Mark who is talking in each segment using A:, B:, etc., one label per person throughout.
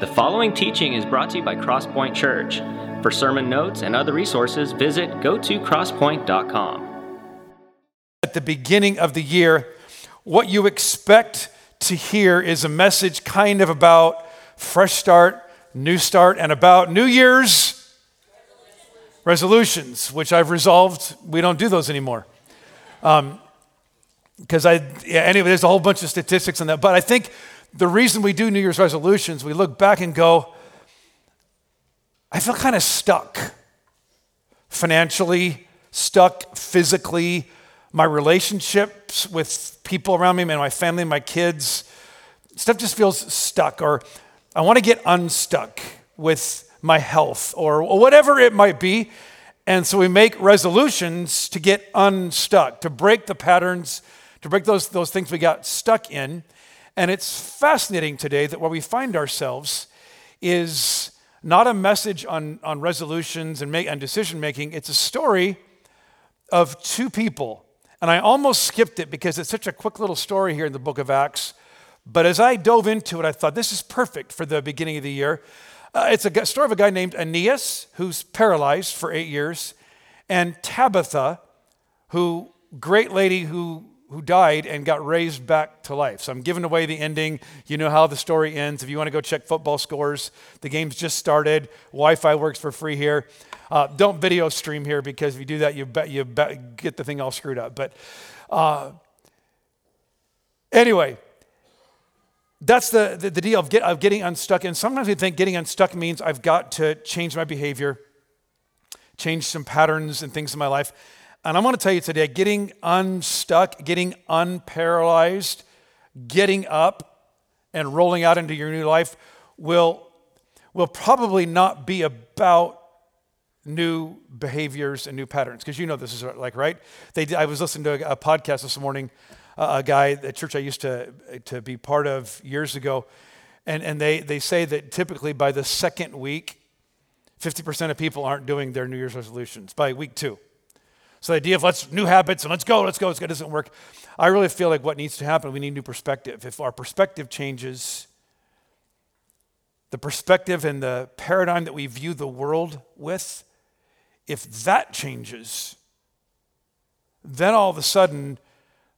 A: The following teaching is brought to you by Crosspoint Church. For sermon notes and other resources, visit go to crosspoint.com.
B: At the beginning of the year, what you expect to hear is a message kind of about fresh start, new start, and about New Year's resolutions, which I've resolved we don't do those anymore. Um, Because I, yeah, anyway, there's a whole bunch of statistics on that. But I think the reason we do New Year's resolutions, we look back and go, I feel kind of stuck financially, stuck physically, my relationships with people around me, my family, my kids. Stuff just feels stuck, or I want to get unstuck with my health, or whatever it might be. And so we make resolutions to get unstuck, to break the patterns, to break those, those things we got stuck in. And it's fascinating today that where we find ourselves is not a message on, on resolutions and, make, and decision making, it's a story of two people. And I almost skipped it because it's such a quick little story here in the book of Acts. But as I dove into it, I thought this is perfect for the beginning of the year. Uh, it's a story of a guy named Aeneas who's paralyzed for eight years, and Tabitha, who great lady who who died and got raised back to life. So I'm giving away the ending. You know how the story ends. If you want to go check football scores, the game's just started. Wi-Fi works for free here. Uh, don't video stream here because if you do that, you bet you bet, get the thing all screwed up. But uh, anyway, that's the, the, the deal of, get, of getting unstuck. And sometimes we think getting unstuck means I've got to change my behavior, change some patterns and things in my life. And I'm going to tell you today getting unstuck, getting unparalyzed, getting up and rolling out into your new life will, will probably not be about new behaviors and new patterns. Because you know this is like, right? They, I was listening to a, podcast this morning, uh, a guy at church I used to, to be part of years ago, and, and they, they say that typically by the second week, 50% of people aren't doing their New Year's resolutions by week two. So the idea of let's new habits and let's go, let's go, let's go doesn't work. I really feel like what needs to happen, we need new perspective. If our perspective changes, the perspective and the paradigm that we view the world with, if that changes, then all of a sudden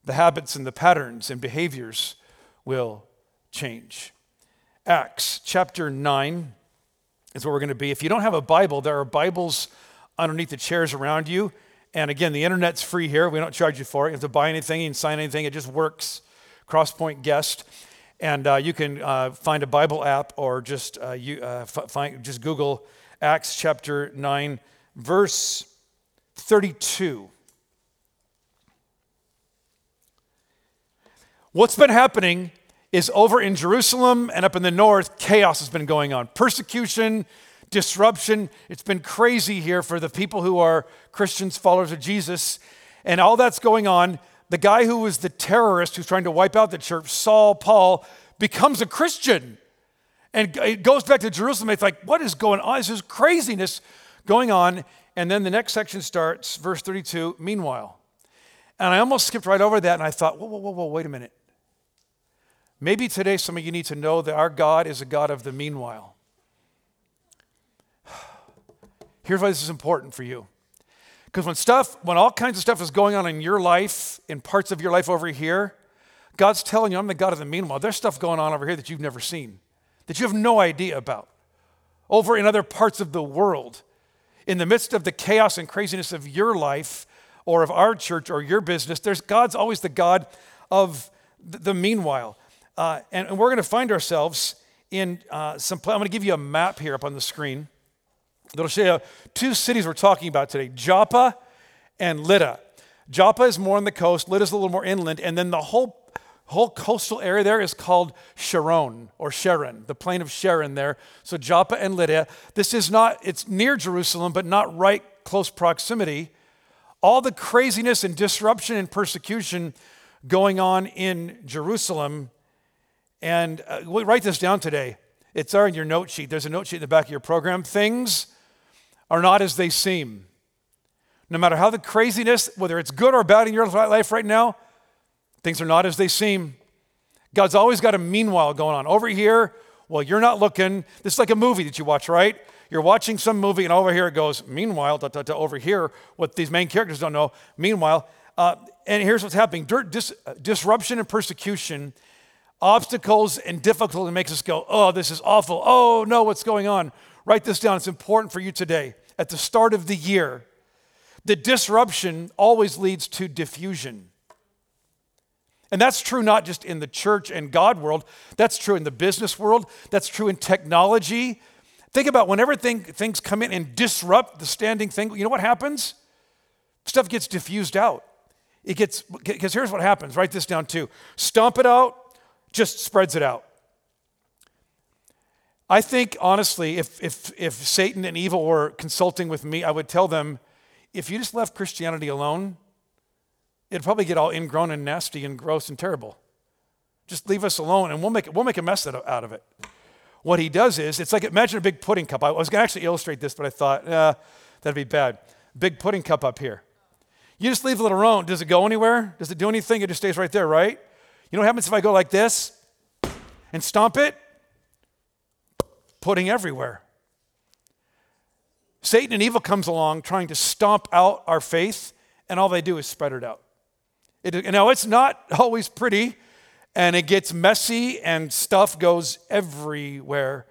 B: the habits and the patterns and behaviors will change. Acts chapter 9 is where we're going to be. If you don't have a Bible, there are Bibles underneath the chairs around you. And again, the internet's free here. We don't charge you for it. You have to buy anything, you can sign anything. It just works. Crosspoint Guest. And uh, you can uh, find a Bible app or just, uh, you, uh, find, just Google Acts chapter 9, verse 32. What's been happening is over in Jerusalem and up in the north, chaos has been going on. Persecution, disruption. It's been crazy here for the people who are Christians, followers of Jesus. And all that's going on. The guy who was the terrorist who's trying to wipe out the church, Saul, Paul, becomes a Christian. And it goes back to Jerusalem. It's like, what is going on? This is craziness going on. And then the next section starts, verse 32, meanwhile. And I almost skipped right over that and I thought, whoa, whoa, whoa, whoa, wait a minute. Maybe today some of you need to know that our God is a God of the meanwhile. Here's why this is important for you. Because when stuff, when all kinds of stuff is going on in your life, in parts of your life over here, God's telling you, I'm the God of the meanwhile. There's stuff going on over here that you've never seen, that you have no idea about. Over in other parts of the world, in the midst of the chaos and craziness of your life or of our church or your business, there's God's always the God of the meanwhile. Uh, and, and, we're going to find ourselves in uh, some. I'm going to give you a map here up on the screen that'll show you two cities we're talking about today Joppa and Lydda. Joppa is more on the coast, Lydda is a little more inland, and then the whole whole coastal area there is called Sharon or Sharon, the plain of Sharon there. So Joppa and Lydda. This is not, it's near Jerusalem, but not right close proximity. All the craziness and disruption and persecution going on in Jerusalem. And uh, we'll write this down today. It's there in your note sheet. There's a note sheet in the back of your program. Things are not as they seem. No matter how the craziness, whether it's good or bad in your life right now, things are not as they seem. God's always got a meanwhile going on. Over here, Well, you're not looking. This is like a movie that you watch, right? You're watching some movie, and over here it goes, meanwhile, da, da, da, over here, what these main characters don't know, meanwhile, uh, and here's what's happening dis- disruption and persecution, obstacles and difficulty makes us go, oh, this is awful. Oh, no, what's going on? Write this down. It's important for you today. At the start of the year, the disruption always leads to diffusion. And that's true not just in the church and God world, that's true in the business world, that's true in technology. Think about whenever thing, things come in and disrupt the standing thing, you know what happens? Stuff gets diffused out. It gets, because here's what happens write this down too. Stomp it out, just spreads it out. I think, honestly, if, if, if Satan and evil were consulting with me, I would tell them if you just left Christianity alone, it'd probably get all ingrown and nasty and gross and terrible. Just leave us alone and we'll make, we'll make a mess out of it. What he does is, it's like imagine a big pudding cup. I was going to actually illustrate this, but I thought, eh, that'd be bad. Big pudding cup up here. You just leave it alone. Does it go anywhere? Does it do anything? It just stays right there, right? You know what happens if I go like this and stomp it? Pudding everywhere. Satan and evil comes along trying to stomp out our faith, and all they do is spread it out. It, now, it's not always pretty, and it gets messy, and stuff goes everywhere.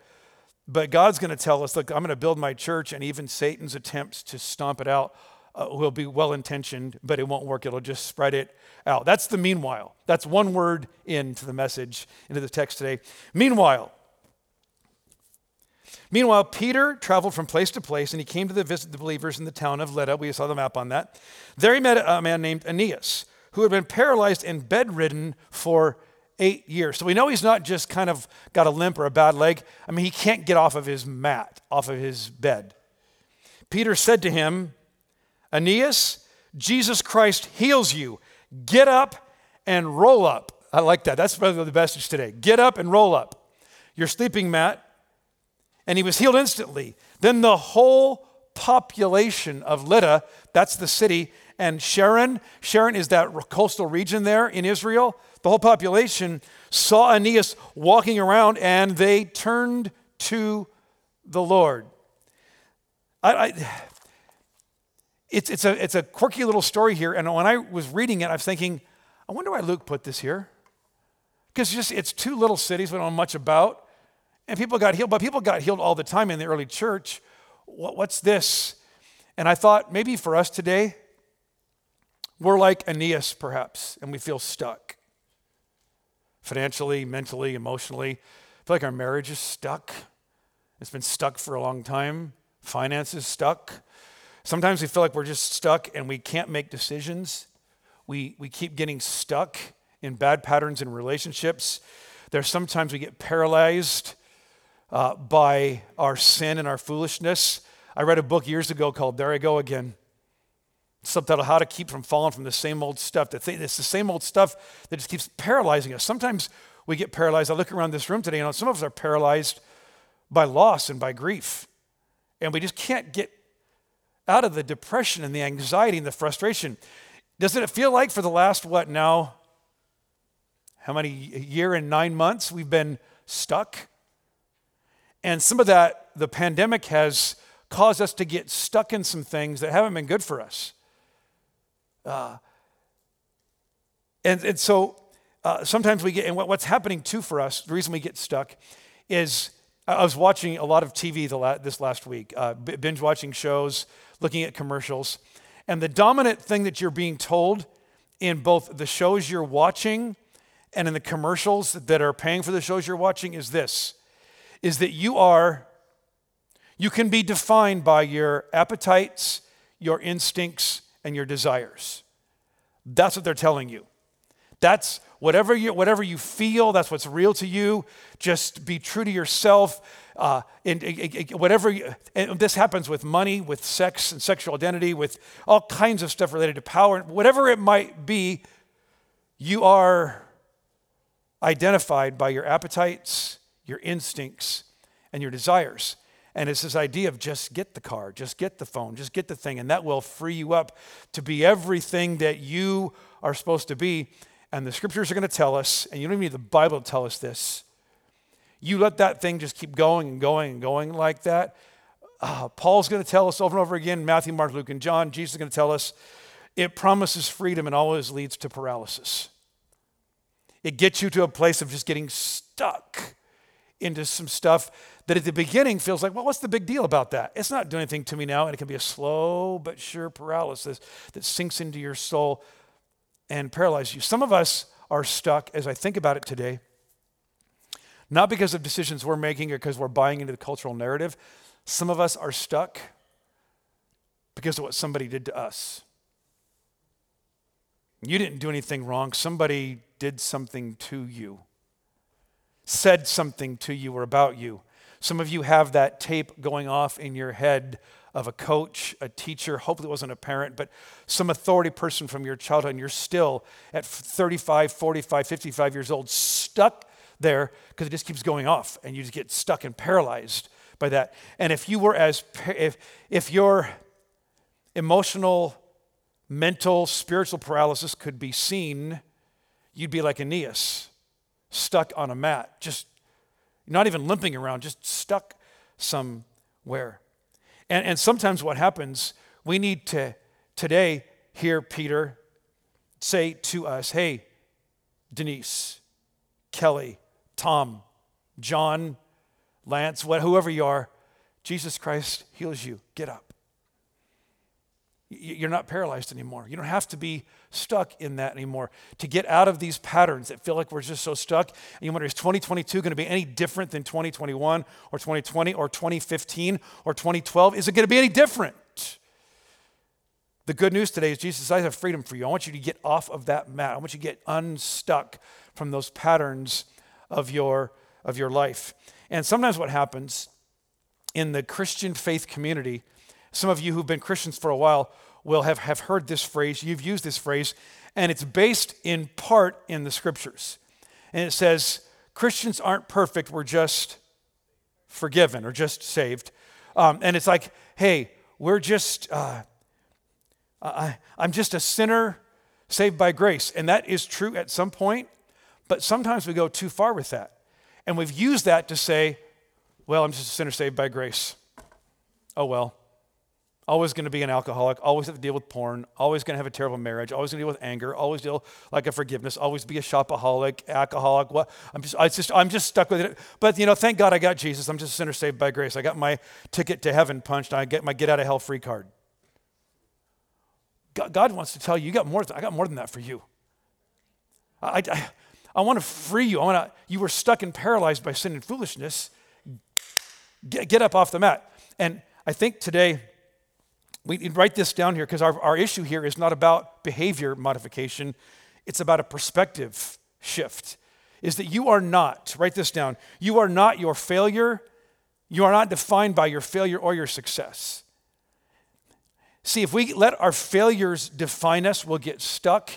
B: But God's going to tell us, look, I'm going to build my church, and even Satan's attempts to stomp it out uh, will be well intentioned, but it won't work. It'll just spread it out. That's the meanwhile. That's one word into the message, into the text today. Meanwhile, Meanwhile, Peter traveled from place to place and he came to the visit the believers in the town of Lydda. We saw the map on that. There he met a man named Aeneas, who had been paralyzed and bedridden for eight years. So we know he's not just kind of got a limp or a bad leg. I mean, he can't get off of his mat, off of his bed. Peter said to him, Aeneas, Jesus Christ heals you. Get up and roll up. I like that. That's probably the message today. Get up and roll up. Your sleeping mat. And he was healed instantly. Then the whole population of Lydda, that's the city, and Sharon, Sharon is that coastal region there in Israel. The whole population saw Aeneas walking around and they turned to the Lord. I, I it's, it's, a, it's a quirky little story here. And when I was reading it, I was thinking, I wonder why Luke put this here. Because just it's two little cities we don't know much about. And people got healed, but people got healed all the time in the early church. What, what's this? And I thought maybe for us today, we're like Aeneas perhaps, and we feel stuck financially, mentally, emotionally. I feel like our marriage is stuck. It's been stuck for a long time. Finances stuck. Sometimes we feel like we're just stuck and we can't make decisions. We, we keep getting stuck in bad patterns in relationships. There's sometimes we get paralyzed uh, by our sin and our foolishness. I read a book years ago called There I Go Again. Subtitle How to Keep from Falling from the Same Old Stuff. It's the same old stuff that just keeps paralyzing us. Sometimes we get paralyzed. I look around this room today, and some of us are paralyzed by loss and by grief. And we just can't get out of the depression and the anxiety and the frustration. Doesn't it feel like for the last, what now? How many year and nine months we've been stuck? And some of that, the pandemic has caused us to get stuck in some things that haven't been good for us. Uh, and, and so uh, sometimes we get, and what, what's happening too for us, the reason we get stuck is I was watching a lot of TV la- this last week, uh, binge watching shows, looking at commercials. And the dominant thing that you're being told in both the shows you're watching and in the commercials that are paying for the shows you're watching is this is that you are you can be defined by your appetites, your instincts and your desires. That's what they're telling you. That's whatever you, whatever you feel, that's what's real to you. Just be true to yourself. Uh, and, and, whatever, you, and this happens with money, with sex and sexual identity, with all kinds of stuff related to power, whatever it might be, you are identified by your appetites, your instincts, and your desires. And it's this idea of just get the car, just get the phone, just get the thing, and that will free you up to be everything that you are supposed to be. And the scriptures are going to tell us, and you don't even need the Bible to tell us this. you let that thing just keep going and going and going like that. Uh, Paul's going to tell us over and over again Matthew, Mark, Luke, and John. Jesus is going to tell us it promises freedom and always leads to paralysis. It gets you to a place of just getting stuck into some stuff that at the beginning feels like, well, what's the big deal about that? It's not doing anything to me now. And it can be a slow but sure paralysis that sinks into your soul and paralyzes you. Some of us are stuck, as I think about it today, not because of decisions we're making or because we're buying into the cultural narrative. Some of us are stuck because of what somebody did to us. You didn't do anything wrong. Somebody did something to you, said something to you or about you. Some of you have that tape going off in your head of a coach, a teacher, hopefully it wasn't a parent, but some authority person from your childhood, and you're still at 35, 45, 55 years old, stuck there because it just keeps going off, and you just get stuck and paralyzed by that. And if you were as, if, if your emotional, mental, spiritual paralysis could be seen, you'd be like Aeneas, stuck on a mat, just not even limping around, just stuck somewhere. And, and sometimes what happens, we need to today hear Peter say to us, hey, Denise, Kelly, Tom, John, Lance, whoever you are, Jesus Christ heals you. Get up. You're not paralyzed anymore. You don't have to be stuck in that anymore. To get out of these patterns that feel like we're just so stuck, and you wonder, is 2022 going to be any different than 2021 or 2020 or 2015 or 2012? Is it going to be any different? The good news today is Jesus I have freedom for you. I want you to get off of that mat. I want you to get unstuck from those patterns of your, of your life. And sometimes what happens in the Christian faith community, some of you who've been Christians for a while will have, have heard this phrase. You've used this phrase, and it's based in part in the scriptures. And it says, Christians aren't perfect, we're just forgiven or just saved. Um, and it's like, hey, we're just, uh, I, I'm just a sinner saved by grace. And that is true at some point, but sometimes we go too far with that. And we've used that to say, well, I'm just a sinner saved by grace. Oh, well. Always going to be an alcoholic, always have to deal with porn, always going to have a terrible marriage, always going to deal with anger, always deal like a forgiveness, always be a shopaholic, alcoholic. What? I'm just, I just, I'm just stuck with it. But you know, thank God I got Jesus. I'm just a sinner saved by grace. I got my ticket to heaven punched. I get my get out of hell free card. God, wants to tell you, you got more. I got more than that for you. I, I, I want to free you. I want to. You were stuck and paralyzed by sin and foolishness. Get, get up off the mat. And I think today we write this down here because our, our issue here is not about behavior modification, it's about a perspective shift. Is that you are not, write this down, you are not your failure, you are not defined by your failure or your success. See, if we let our failures define us, we'll get stuck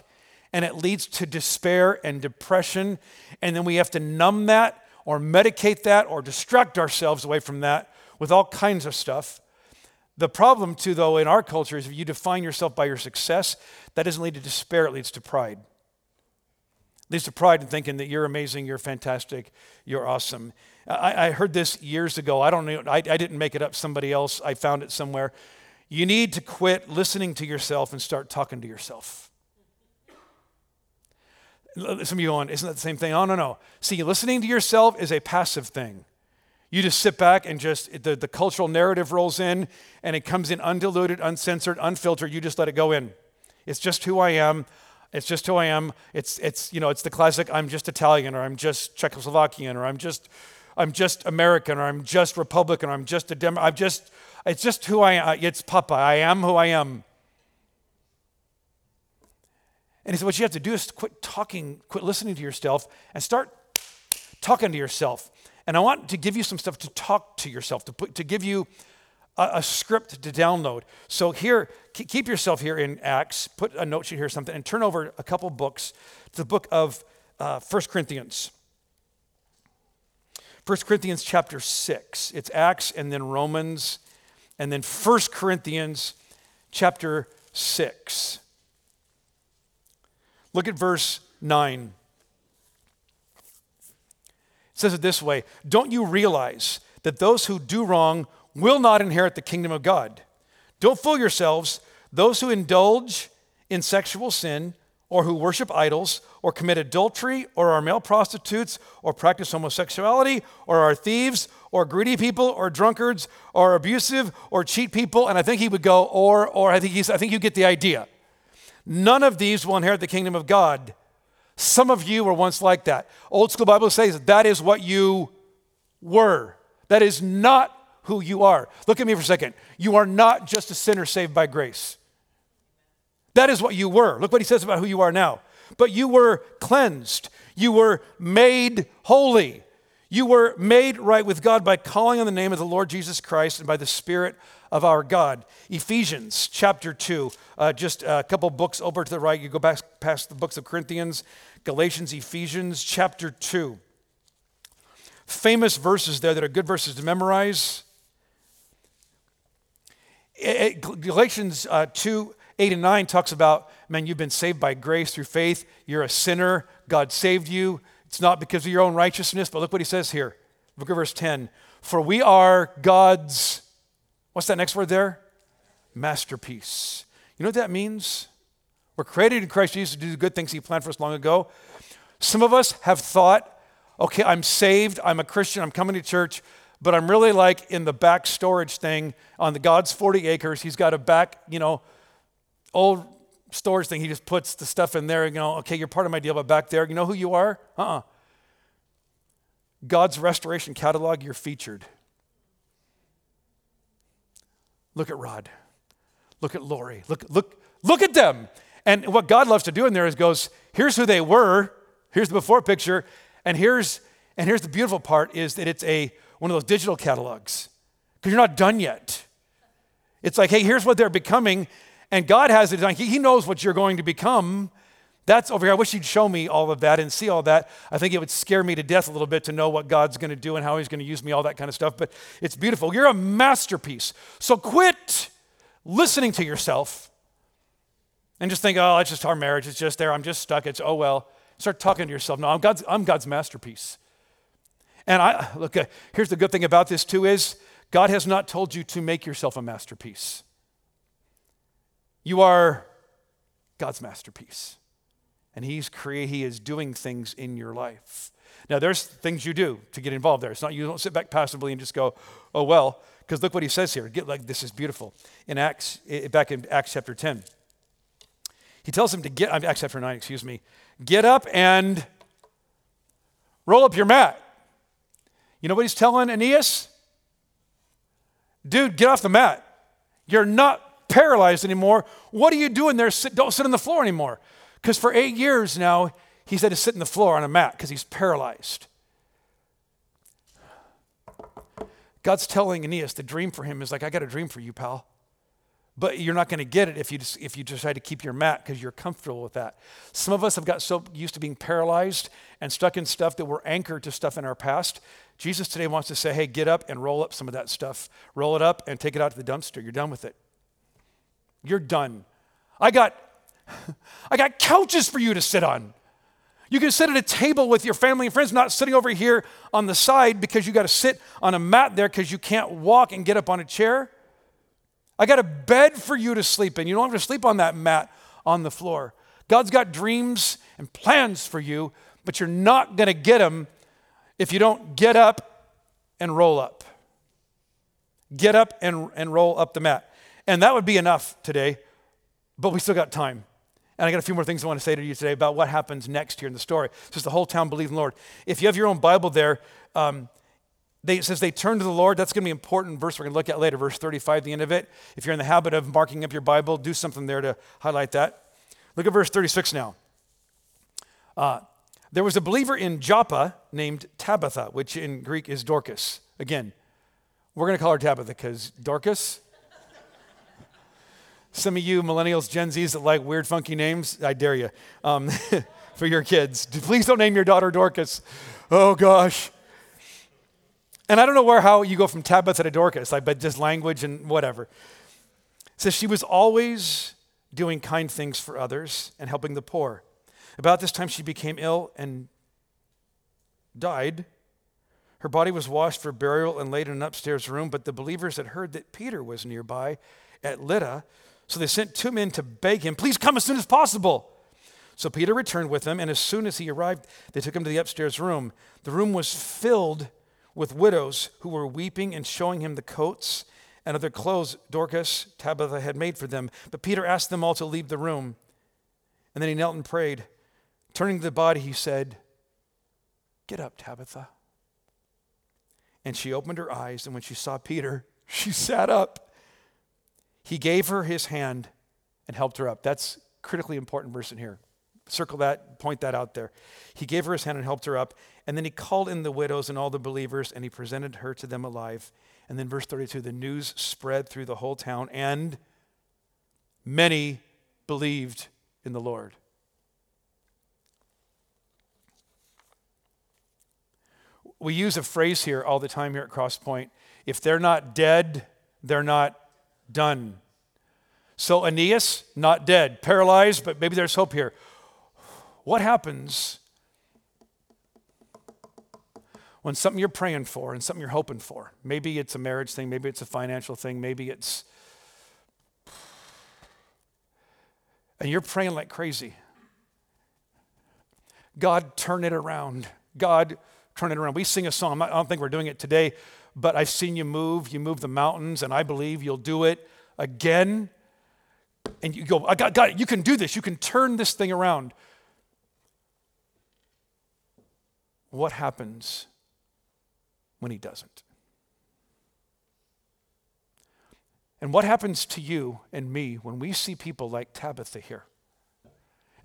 B: and it leads to despair and depression. And then we have to numb that or medicate that or distract ourselves away from that with all kinds of stuff. The problem, too, though, in our culture is if you define yourself by your success, that doesn't lead to despair, it leads to pride. It leads to pride in thinking that you're amazing, you're fantastic, you're awesome. I, I heard this years ago. I don't know, I, I didn't make it up, somebody else, I found it somewhere. You need to quit listening to yourself and start talking to yourself. Some of you going, isn't that the same thing? Oh, no, no. See, listening to yourself is a passive thing. You just sit back and just, the, the cultural narrative rolls in and it comes in undiluted, uncensored, unfiltered. You just let it go in. It's just who I am. It's just who I am. It's, it's, you know, it's the classic I'm just Italian or I'm just Czechoslovakian or I'm just, I'm just American or I'm just Republican or I'm just a Dem. I'm just, it's just who I am. It's Popeye. I am who I am. And he said, what you have to do is quit talking, quit listening to yourself and start talking to yourself. And I want to give you some stuff to talk to yourself, to, put, to give you a, a script to download. So here, keep yourself here in Acts, put a note sheet here or something, and turn over a couple books to the book of uh, 1 Corinthians. 1 Corinthians chapter 6. It's Acts and then Romans and then 1 Corinthians chapter 6. Look at verse 9. Says it this way Don't you realize that those who do wrong will not inherit the kingdom of God? Don't fool yourselves. Those who indulge in sexual sin, or who worship idols, or commit adultery, or are male prostitutes, or practice homosexuality, or are thieves, or greedy people, or drunkards, or abusive, or cheat people. And I think he would go, or, or I think he's, I think you get the idea. None of these will inherit the kingdom of God. Some of you were once like that. Old school Bible says that is what you were. That is not who you are. Look at me for a second. You are not just a sinner saved by grace. That is what you were. Look what he says about who you are now. But you were cleansed, you were made holy. You were made right with God by calling on the name of the Lord Jesus Christ and by the Spirit of our God. Ephesians chapter 2, uh, just a couple books over to the right. You go back past the books of Corinthians, Galatians, Ephesians chapter 2. Famous verses there that are good verses to memorize. It, it, Galatians uh, 2 8 and 9 talks about, man, you've been saved by grace through faith. You're a sinner. God saved you. It's not because of your own righteousness, but look what he says here. Look at verse 10. For we are God's, what's that next word there? Masterpiece. You know what that means? We're created in Christ Jesus to do the good things he planned for us long ago. Some of us have thought, okay, I'm saved, I'm a Christian, I'm coming to church, but I'm really like in the back storage thing on the God's 40 acres. He's got a back, you know, old storage thing. He just puts the stuff in there. You know, okay, you're part of my deal, but back there, you know who you are? Uh uh-uh. uh God's restoration catalog, you're featured. Look at Rod. Look at Lori. Look, look, look at them. And what God loves to do in there is goes, here's who they were, here's the before picture, and here's and here's the beautiful part is that it's a one of those digital catalogs. Because you're not done yet. It's like, hey, here's what they're becoming, and God has it. He knows what you're going to become. That's over here. I wish you'd show me all of that and see all that. I think it would scare me to death a little bit to know what God's going to do and how He's going to use me, all that kind of stuff. But it's beautiful. You're a masterpiece. So quit listening to yourself and just think, oh, it's just our marriage. It's just there. I'm just stuck. It's, oh, well. Start talking to yourself. No, I'm God's, I'm God's masterpiece. And I look, uh, here's the good thing about this too is God has not told you to make yourself a masterpiece. You are God's masterpiece. And He's create, He is doing things in your life. Now, there's things you do to get involved there. It's not you don't sit back passively and just go, oh, well, because look what he says here. Get like this is beautiful. In Acts, back in Acts chapter 10. He tells him to get, Acts chapter 9, excuse me, get up and roll up your mat. You know what he's telling Aeneas? Dude, get off the mat. You're not paralyzed anymore. What are you doing there? Sit, don't sit on the floor anymore. Because for eight years now, he's had to sit on the floor on a mat because he's paralyzed. God's telling Aeneas the dream for him is like, I got a dream for you, pal. But you're not going to get it if you, just, if you decide to keep your mat because you're comfortable with that. Some of us have got so used to being paralyzed and stuck in stuff that we're anchored to stuff in our past. Jesus today wants to say, hey, get up and roll up some of that stuff. Roll it up and take it out to the dumpster. You're done with it. You're done. I got, I got couches for you to sit on. You can sit at a table with your family and friends, not sitting over here on the side because you got to sit on a mat there because you can't walk and get up on a chair. I got a bed for you to sleep in. You don't have to sleep on that mat on the floor. God's got dreams and plans for you, but you're not going to get them if you don't get up and roll up. Get up and, and roll up the mat. And that would be enough today, but we still got time. And I got a few more things I want to say to you today about what happens next here in the story. It says the whole town believed in the Lord. If you have your own Bible there, um, they, it says they turned to the Lord. That's going to be an important verse we're going to look at later, verse 35, the end of it. If you're in the habit of marking up your Bible, do something there to highlight that. Look at verse 36 now. Uh, there was a believer in Joppa named Tabitha, which in Greek is Dorcas. Again, we're going to call her Tabitha because Dorcas some of you millennials, Gen Zs that like weird, funky names, I dare you um, for your kids. Please don't name your daughter Dorcas. Oh, gosh. And I don't know where, how you go from Tabitha to Dorcas, like, but just language and whatever. It says she was always doing kind things for others and helping the poor. About this time, she became ill and died. Her body was washed for burial and laid in an upstairs room, but the believers had heard that Peter was nearby at Lydda, so they sent two men to beg him, Please come as soon as possible. So Peter returned with them, and as soon as he arrived, they took him to the upstairs room. The room was filled with widows who were weeping and showing him the coats and other clothes Dorcas, Tabitha had made for them. But Peter asked them all to leave the room. And then he knelt and prayed. Turning to the body, he said, Get up, Tabitha. And she opened her eyes, and when she saw Peter, she sat up. He gave her his hand and helped her up. That's critically important verse in here. Circle that, point that out there. He gave her his hand and helped her up. And then he called in the widows and all the believers, and he presented her to them alive. And then, verse 32 the news spread through the whole town, and many believed in the Lord. We use a phrase here all the time here at Crosspoint if they're not dead, they're not done. So, Aeneas, not dead, paralyzed, but maybe there's hope here. What happens when something you're praying for and something you're hoping for, maybe it's a marriage thing, maybe it's a financial thing, maybe it's, and you're praying like crazy. God, turn it around. God, turn it around. We sing a song, I don't think we're doing it today, but I've seen you move. You move the mountains, and I believe you'll do it again. And you go, I got, got it. You can do this. You can turn this thing around. What happens when he doesn't? And what happens to you and me when we see people like Tabitha here?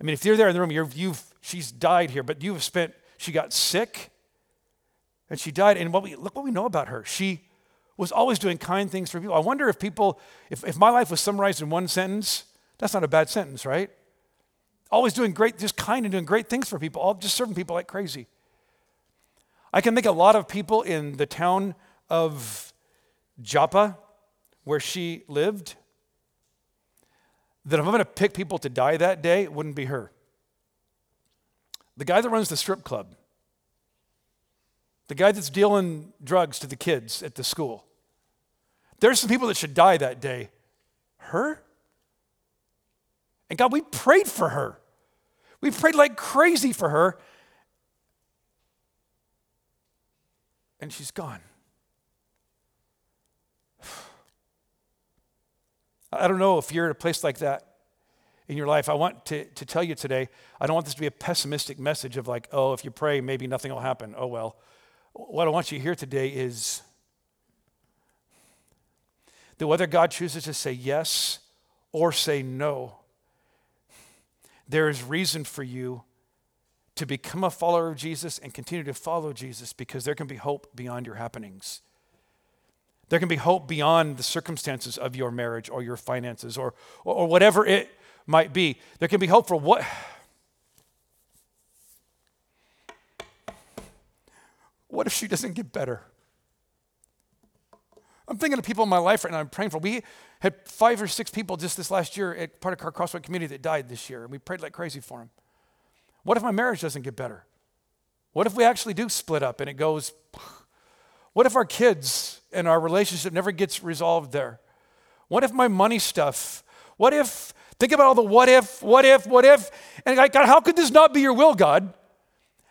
B: I mean, if you're there in the room, you have she's died here, but you've spent, she got sick and she died. And what we, look what we know about her. She was always doing kind things for people. I wonder if people, if, if my life was summarized in one sentence, that's not a bad sentence, right? Always doing great, just kind and doing great things for people, all just serving people like crazy. I can think a lot of people in the town of Joppa, where she lived, that if I'm going to pick people to die that day, it wouldn't be her. The guy that runs the strip club, the guy that's dealing drugs to the kids at the school. There's some people that should die that day. Her? And God, we prayed for her. We prayed like crazy for her, and she's gone. I don't know if you're at a place like that in your life. I want to, to tell you today, I don't want this to be a pessimistic message of like, oh, if you pray, maybe nothing will happen. Oh, well. What I want you to hear today is that whether God chooses to say yes or say no, there is reason for you to become a follower of Jesus and continue to follow Jesus because there can be hope beyond your happenings. There can be hope beyond the circumstances of your marriage or your finances or, or, or whatever it might be. There can be hope for what. What if she doesn't get better? I'm thinking of people in my life right now I'm praying for. We had five or six people just this last year at part of our Crosspoint community that died this year, and we prayed like crazy for them. What if my marriage doesn't get better? What if we actually do split up and it goes? What if our kids and our relationship never gets resolved there? What if my money stuff? What if, think about all the what if, what if, what if? And God, how could this not be your will, God?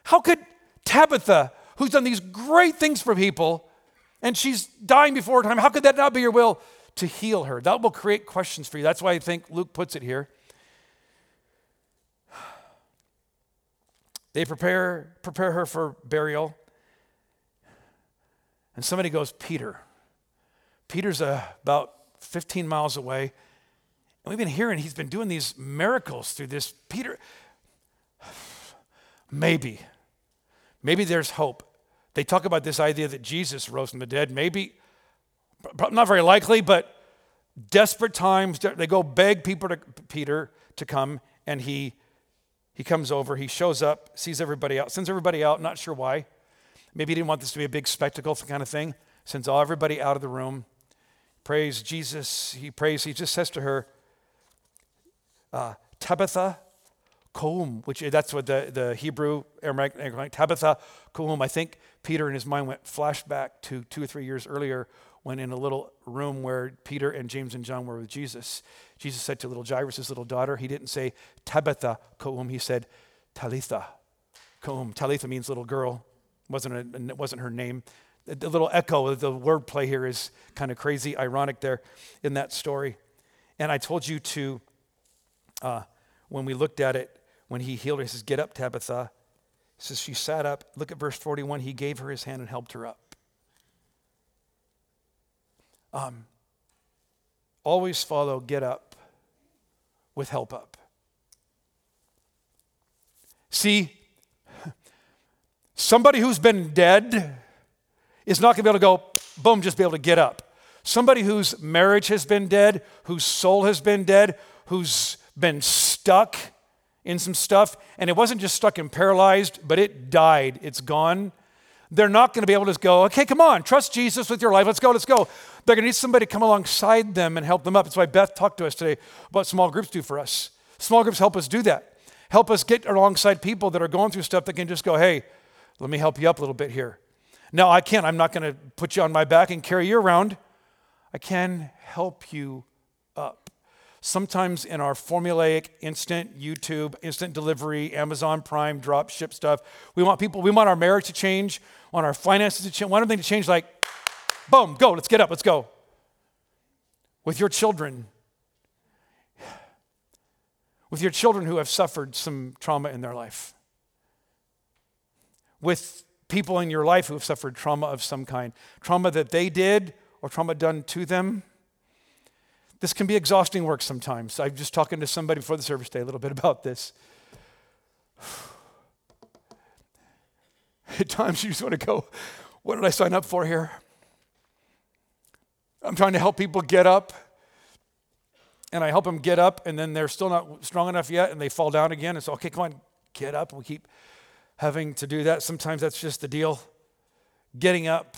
B: How could Tabitha, who's done these great things for people, and she's dying before time, how could that not be your will to heal her? That will create questions for you. That's why I think Luke puts it here. They prepare, prepare her for burial. And somebody goes, Peter. Peter's uh, about 15 miles away. And we've been hearing he's been doing these miracles through this. Peter, maybe, maybe there's hope. They talk about this idea that Jesus rose from the dead. Maybe, not very likely, but desperate times, they go beg people to, Peter to come, and he he comes over, he shows up, sees everybody out, sends everybody out, not sure why. Maybe he didn't want this to be a big spectacle kind of thing. Sends all everybody out of the room. Prays Jesus. He prays, he just says to her, uh, Tabitha, Koum, which that's what the, the Hebrew Aramaic, Tabitha Koum. I think Peter in his mind went flashback to two or three years earlier when in a little room where Peter and James and John were with Jesus, Jesus said to little Jairus' little daughter, he didn't say Tabitha Koum, he said Talitha Koum. Talitha means little girl, wasn't, a, wasn't her name. The little echo, of the wordplay here is kind of crazy, ironic there in that story. And I told you to, uh, when we looked at it, when he healed her, he says, Get up, Tabitha. He says, She sat up. Look at verse 41. He gave her his hand and helped her up. Um, always follow get up with help up. See, somebody who's been dead is not going to be able to go, boom, just be able to get up. Somebody whose marriage has been dead, whose soul has been dead, who's been stuck in some stuff, and it wasn't just stuck and paralyzed, but it died, it's gone. They're not going to be able to go, okay, come on, trust Jesus with your life. Let's go, let's go. They're going to need somebody to come alongside them and help them up. That's why Beth talked to us today about small groups do for us. Small groups help us do that. Help us get alongside people that are going through stuff that can just go, hey, let me help you up a little bit here. Now, I can't, I'm not going to put you on my back and carry you around. I can help you up. Sometimes in our formulaic, instant YouTube, instant delivery, Amazon Prime, drop ship stuff, we want people, we want our marriage to change, want our finances to change, want everything to change like, boom, go, let's get up, let's go. With your children, with your children who have suffered some trauma in their life, with people in your life who have suffered trauma of some kind, trauma that they did or trauma done to them. This can be exhausting work sometimes. I was just talking to somebody before the service day a little bit about this. At times you just want to go, what did I sign up for here? I'm trying to help people get up, and I help them get up, and then they're still not strong enough yet, and they fall down again. And so, okay, come on, get up. We keep having to do that. Sometimes that's just the deal. Getting up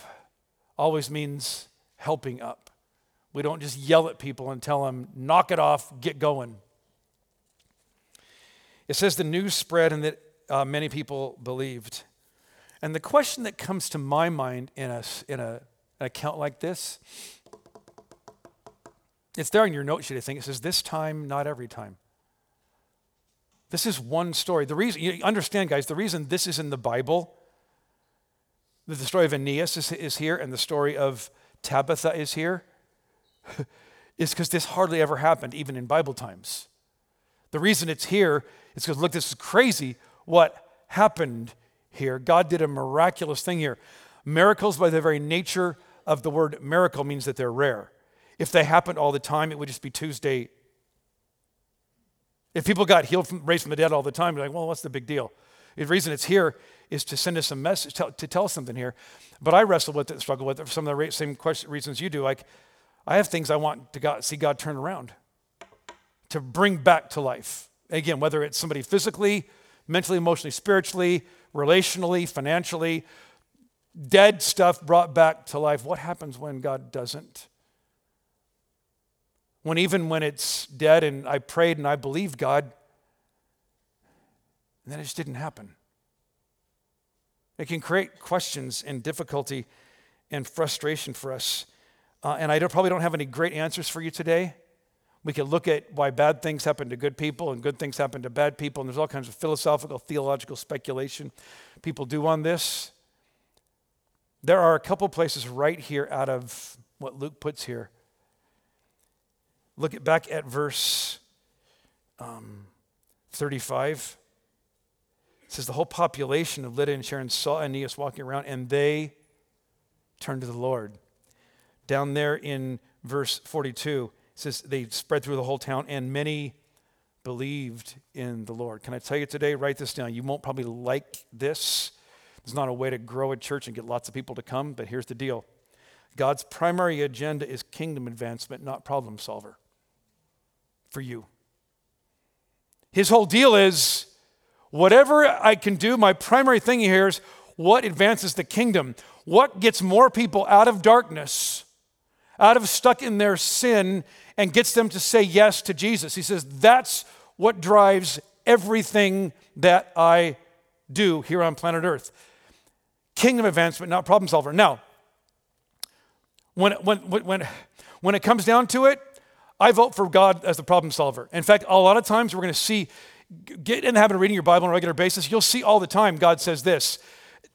B: always means helping up. We don't just yell at people and tell them, knock it off, get going. It says the news spread and that uh, many people believed. And the question that comes to my mind in, a, in a, an account like this, it's there in your note sheet, I think. It says, This time, not every time. This is one story. The reason, you understand, guys, the reason this is in the Bible, that the story of Aeneas is, is here and the story of Tabitha is here, is because this hardly ever happened, even in Bible times. The reason it's here is because, look, this is crazy what happened here. God did a miraculous thing here. Miracles, by the very nature of the word miracle, means that they're rare. If they happened all the time, it would just be Tuesday. If people got healed from raised from the dead all the time, you're like, well, what's the big deal? The reason it's here is to send us a message, to, to tell us something here. But I wrestle with it, struggle with it for some of the same reasons you do. Like, I have things I want to God, see God turn around, to bring back to life. Again, whether it's somebody physically, mentally, emotionally, spiritually, relationally, financially, dead stuff brought back to life. What happens when God doesn't? When even when it's dead and I prayed and I believed God, and then it just didn't happen. It can create questions and difficulty and frustration for us. Uh, and I don't, probably don't have any great answers for you today. We could look at why bad things happen to good people and good things happen to bad people, and there's all kinds of philosophical, theological speculation people do on this. There are a couple places right here out of what Luke puts here. Look at back at verse um, 35. It says the whole population of Lydda and Sharon saw Aeneas walking around, and they turned to the Lord. Down there in verse 42, it says they spread through the whole town, and many believed in the Lord. Can I tell you today? Write this down. You won't probably like this. There's not a way to grow a church and get lots of people to come, but here's the deal God's primary agenda is kingdom advancement, not problem solver for you. His whole deal is whatever I can do, my primary thing here is what advances the kingdom, what gets more people out of darkness, out of stuck in their sin, and gets them to say yes to Jesus. He says that's what drives everything that I do here on planet Earth. Kingdom advancement, not problem solver. Now, when, when, when, when it comes down to it, I vote for God as the problem solver. In fact, a lot of times we're going to see, get in the habit of reading your Bible on a regular basis, you'll see all the time God says this.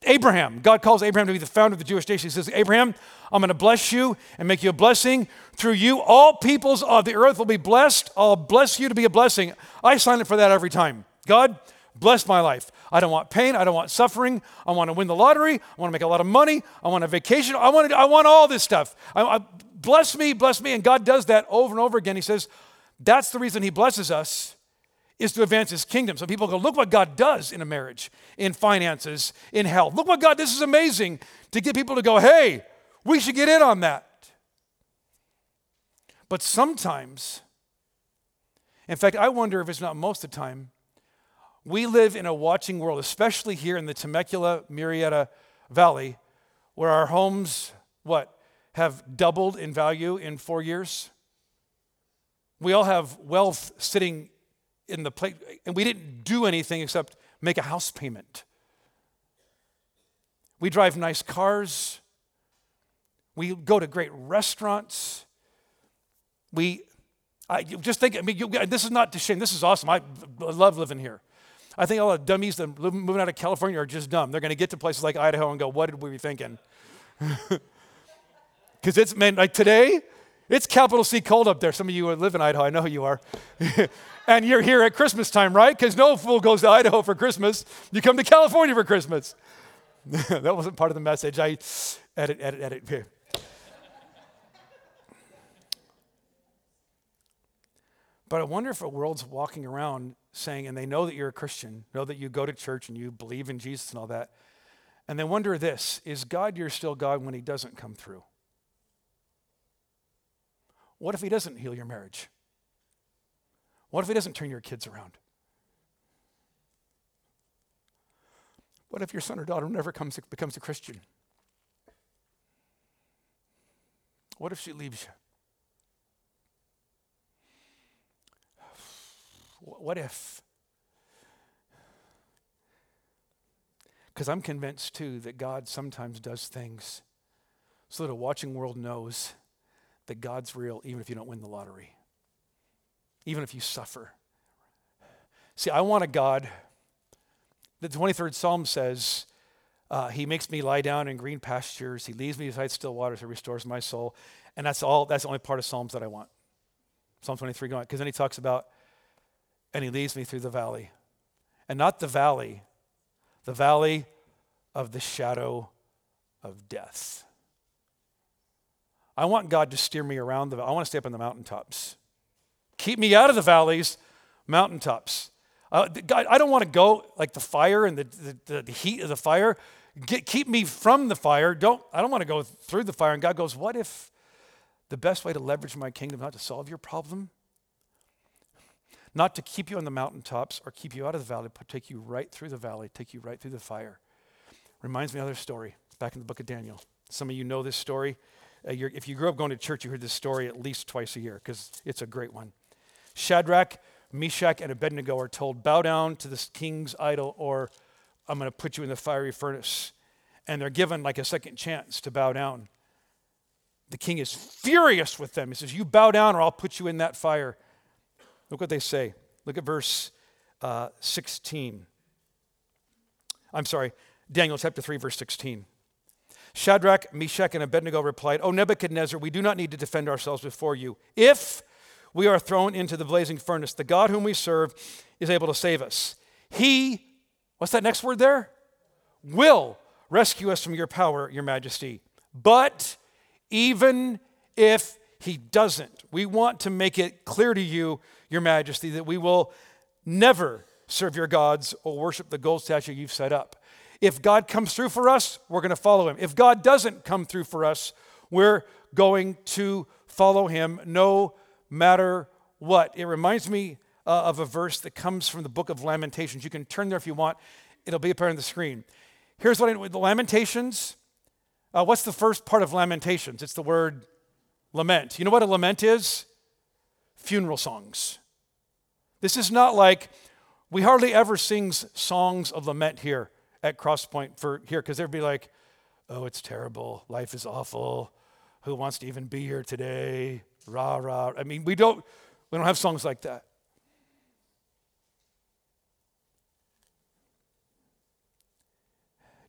B: Abraham, God calls Abraham to be the founder of the Jewish nation. He says, Abraham, I'm going to bless you and make you a blessing. Through you, all peoples of the earth will be blessed. I'll bless you to be a blessing. I sign up for that every time. God, bless my life. I don't want pain. I don't want suffering. I want to win the lottery. I want to make a lot of money. I want a vacation. I want, to, I want all this stuff. I, I, bless me, bless me. And God does that over and over again. He says, that's the reason He blesses us is to advance his kingdom. So people go, look what God does in a marriage, in finances, in health. Look what God, this is amazing to get people to go, hey, we should get in on that. But sometimes, in fact, I wonder if it's not most of the time, we live in a watching world, especially here in the Temecula, Murrieta Valley, where our homes, what, have doubled in value in four years. We all have wealth sitting in the place, and we didn't do anything except make a house payment. We drive nice cars. We go to great restaurants. We, I just think, I mean, you, this is not to shame. This is awesome. I love living here. I think all the dummies that are moving out of California are just dumb. They're going to get to places like Idaho and go, what did we be thinking? Because it's, man, like today, it's capital C cold up there. Some of you live in Idaho. I know you are. and you're here at Christmas time, right? Because no fool goes to Idaho for Christmas. You come to California for Christmas. that wasn't part of the message. I edit, edit, edit. Here. But I wonder if a world's walking around saying, and they know that you're a Christian, know that you go to church and you believe in Jesus and all that, and they wonder this is God you're still God when He doesn't come through? What if He doesn't heal your marriage? What if He doesn't turn your kids around? What if your son or daughter never comes, becomes a Christian? What if she leaves you? What if? Because I'm convinced too that God sometimes does things so that a watching world knows that God's real even if you don't win the lottery, even if you suffer. See, I want a God. The 23rd Psalm says, uh, He makes me lie down in green pastures. He leads me beside still waters. He restores my soul. And that's all. That's the only part of Psalms that I want. Psalm 23 going because then he talks about and he leads me through the valley. And not the valley, the valley of the shadow of death. I want God to steer me around the I want to stay up in the mountaintops. Keep me out of the valleys, mountaintops. Uh, God, I don't want to go like the fire and the, the, the heat of the fire. Get, keep me from the fire. Don't, I don't want to go through the fire. And God goes, What if the best way to leverage my kingdom, not to solve your problem, not to keep you on the mountaintops or keep you out of the valley, but take you right through the valley, take you right through the fire. Reminds me of another story. Back in the book of Daniel. Some of you know this story. Uh, if you grew up going to church, you heard this story at least twice a year because it's a great one. Shadrach, Meshach, and Abednego are told, Bow down to this king's idol, or I'm going to put you in the fiery furnace. And they're given like a second chance to bow down. The king is furious with them. He says, You bow down, or I'll put you in that fire. Look what they say. Look at verse uh, 16. I'm sorry, Daniel chapter 3, verse 16. Shadrach, Meshach, and Abednego replied, O Nebuchadnezzar, we do not need to defend ourselves before you. If we are thrown into the blazing furnace, the God whom we serve is able to save us. He, what's that next word there? Will rescue us from your power, your majesty. But even if he doesn't, we want to make it clear to you your majesty, that we will never serve your gods or worship the gold statue you've set up. If God comes through for us, we're going to follow him. If God doesn't come through for us, we're going to follow him no matter what. It reminds me uh, of a verse that comes from the book of Lamentations. You can turn there if you want, it'll be up here on the screen. Here's what I, the Lamentations. Uh, what's the first part of Lamentations? It's the word lament. You know what a lament is? funeral songs. This is not like We hardly ever sing songs of lament here at Crosspoint for here because they'd be like, oh, it's terrible. Life is awful. Who wants to even be here today? Rah, rah. I mean, we don't, we don't have songs like that.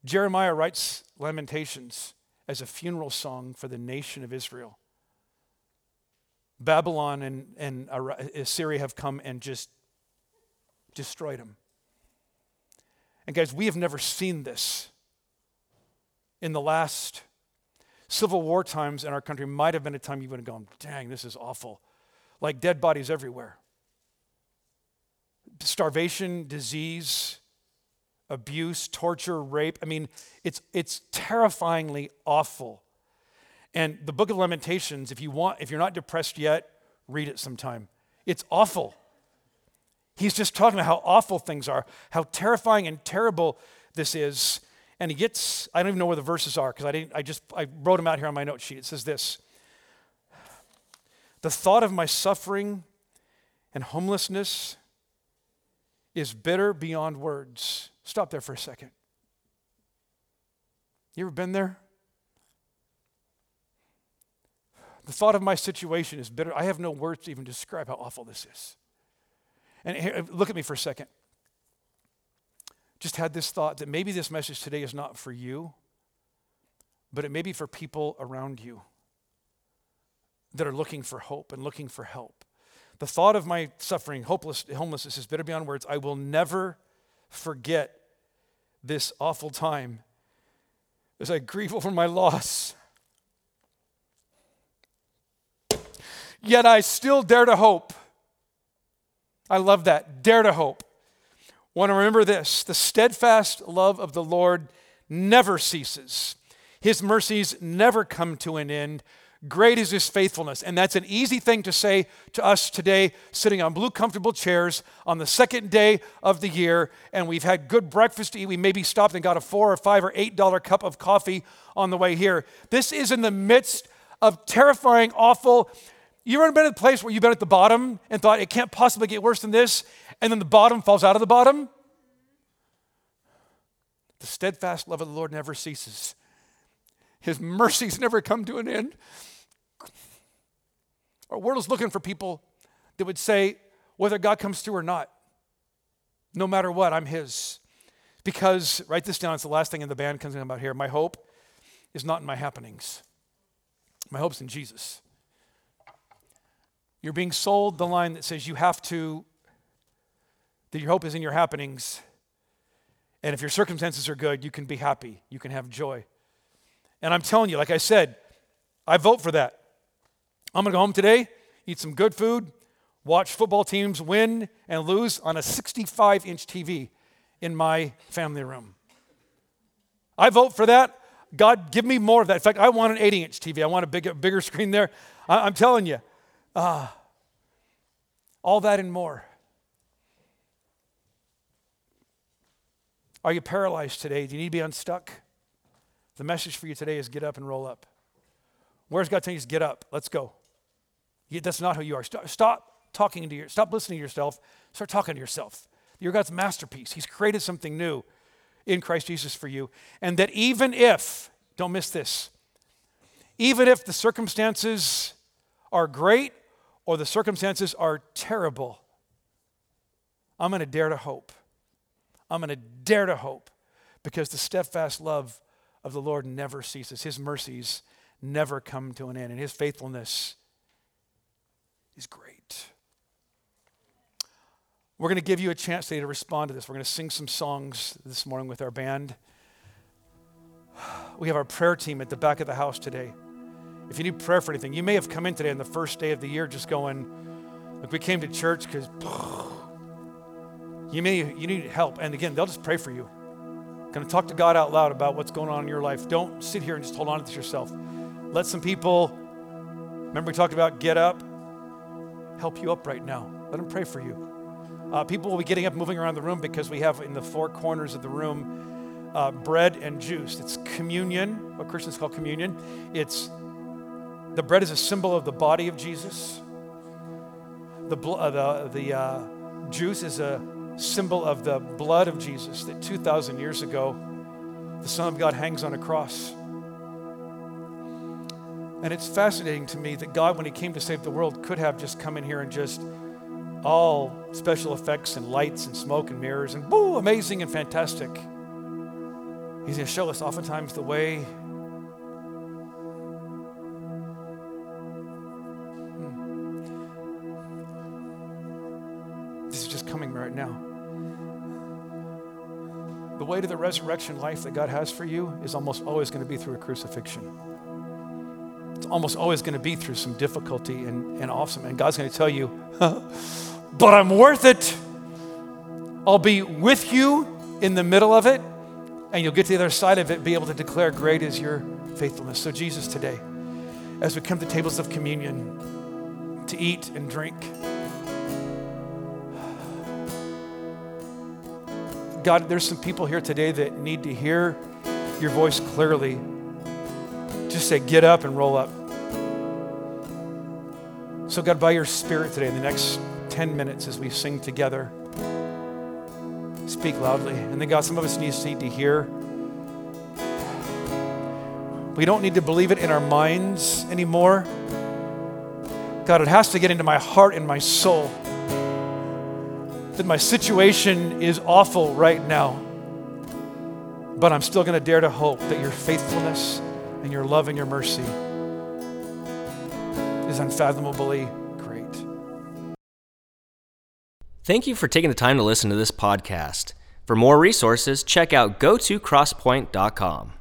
B: Jeremiah writes Lamentations as a funeral song for the nation of Israel. Babylon and, and Assyria have come and just destroyed them. And guys, we have never seen this. In the last Civil War times in our country might have been a time you would have gone, dang, this is awful. Like dead bodies everywhere. Starvation, disease, abuse, torture, rape. I mean, it's, it's terrifyingly awful. And the book of Lamentations, if you want, if you're not depressed yet, read it sometime. It's awful. He's just talking about how awful things are, how terrifying and terrible this is. And he gets, I don't even know where the verses are because I didn't, I just, I wrote them out here on my note sheet. It says this The thought of my suffering and homelessness is bitter beyond words. Stop there for a second. You ever been there? The thought of my situation is bitter. I have no words to even describe how awful this is. And here, uh, look at me for a second just had this thought that maybe this message today is not for you, but it may be for people around you that are looking for hope and looking for help. The thought of my suffering, hopeless, homelessness is bitter beyond words. I will never forget this awful time as I grieve over my loss. Yet I still dare to hope. I love that. Dare to hope want to remember this the steadfast love of the Lord never ceases, His mercies never come to an end. Great is his faithfulness. And that's an easy thing to say to us today, sitting on blue, comfortable chairs on the second day of the year. And we've had good breakfast to eat. We maybe stopped and got a four or five or eight dollar cup of coffee on the way here. This is in the midst of terrifying, awful. You ever been at a place where you've been at the bottom and thought it can't possibly get worse than this? and then the bottom falls out of the bottom. The steadfast love of the Lord never ceases, His mercies never come to an end. Our world is looking for people that would say, whether God comes through or not, no matter what, I'm His. Because, write this down, it's the last thing in the band comes in about here. My hope is not in my happenings, my hope's in Jesus. You're being sold the line that says you have to that your hope is in your happenings. And if your circumstances are good, you can be happy. You can have joy. And I'm telling you, like I said, I vote for that. I'm going to go home today, eat some good food, watch football teams win and lose on a 65 inch TV in my family room. I vote for that. God, give me more of that. In fact, I want an 80 inch TV. I want a bigger, bigger screen there. I, am telling you, uh, all that and more. Are you paralyzed today? Do you need to be unstuck? The message for you today is get up and roll up. Where's God telling you? To get up. Let's go. That's not who you are. Stop talking to your. Stop listening to yourself. Start talking to yourself. You're God's masterpiece. He's created something new in Christ Jesus for you, and that even if don't miss this, even if the circumstances are great or the circumstances are terrible, I'm going to dare to hope. I'm going to dare to hope because the steadfast love of the Lord never ceases. His mercies never come to an end, and His faithfulness is great. We're going to give you a chance today to respond to this. We're going to sing some songs this morning with our band. We have our prayer team at the back of the house today. If you need prayer for anything, you may have come in today on the first day of the year just going, like we came to church because you may you need help. And again, they'll just pray for you. Going to talk to God out loud about what's going on in your life. Don't sit here and just hold on to this yourself. Let some people, remember we talked about get up, help you up right now. Let them pray for you. Uh, people will be getting up, moving around the room because we have in the four corners of the room uh, bread and juice. It's communion, what Christians call communion. It's the bread is a symbol of the body of Jesus. The, uh, the, the uh, juice is a symbol of the blood of Jesus that 2,000 years ago, the Son of God hangs on a cross. And it's fascinating to me that God, when He came to save the world, could have just come in here and just all special effects and lights and smoke and mirrors and boo, amazing and fantastic. He's going to show us oftentimes the way. Right now. The way to the resurrection life that God has for you is almost always going to be through a crucifixion. It's almost always going to be through some difficulty and, and awesome. And God's going to tell you, but I'm worth it. I'll be with you in the middle of it, and you'll get to the other side of it, be able to declare, Great is your faithfulness. So, Jesus, today, as we come to tables of communion to eat and drink, God, there's some people here today that need to hear your voice clearly just say, get up and roll up. So, God, by your Spirit today, in the next 10 minutes as we sing together, speak loudly. And then, God, some of us need to hear. We don't need to believe it in our minds anymore. God, it has to get into my heart and my soul that my situation is awful right now, but I'm still going to dare to hope that your faithfulness and your love and your mercy is unfathomably great.
A: Thank you for taking the time to listen to this podcast. For more resources, check out go to crosspoint.com.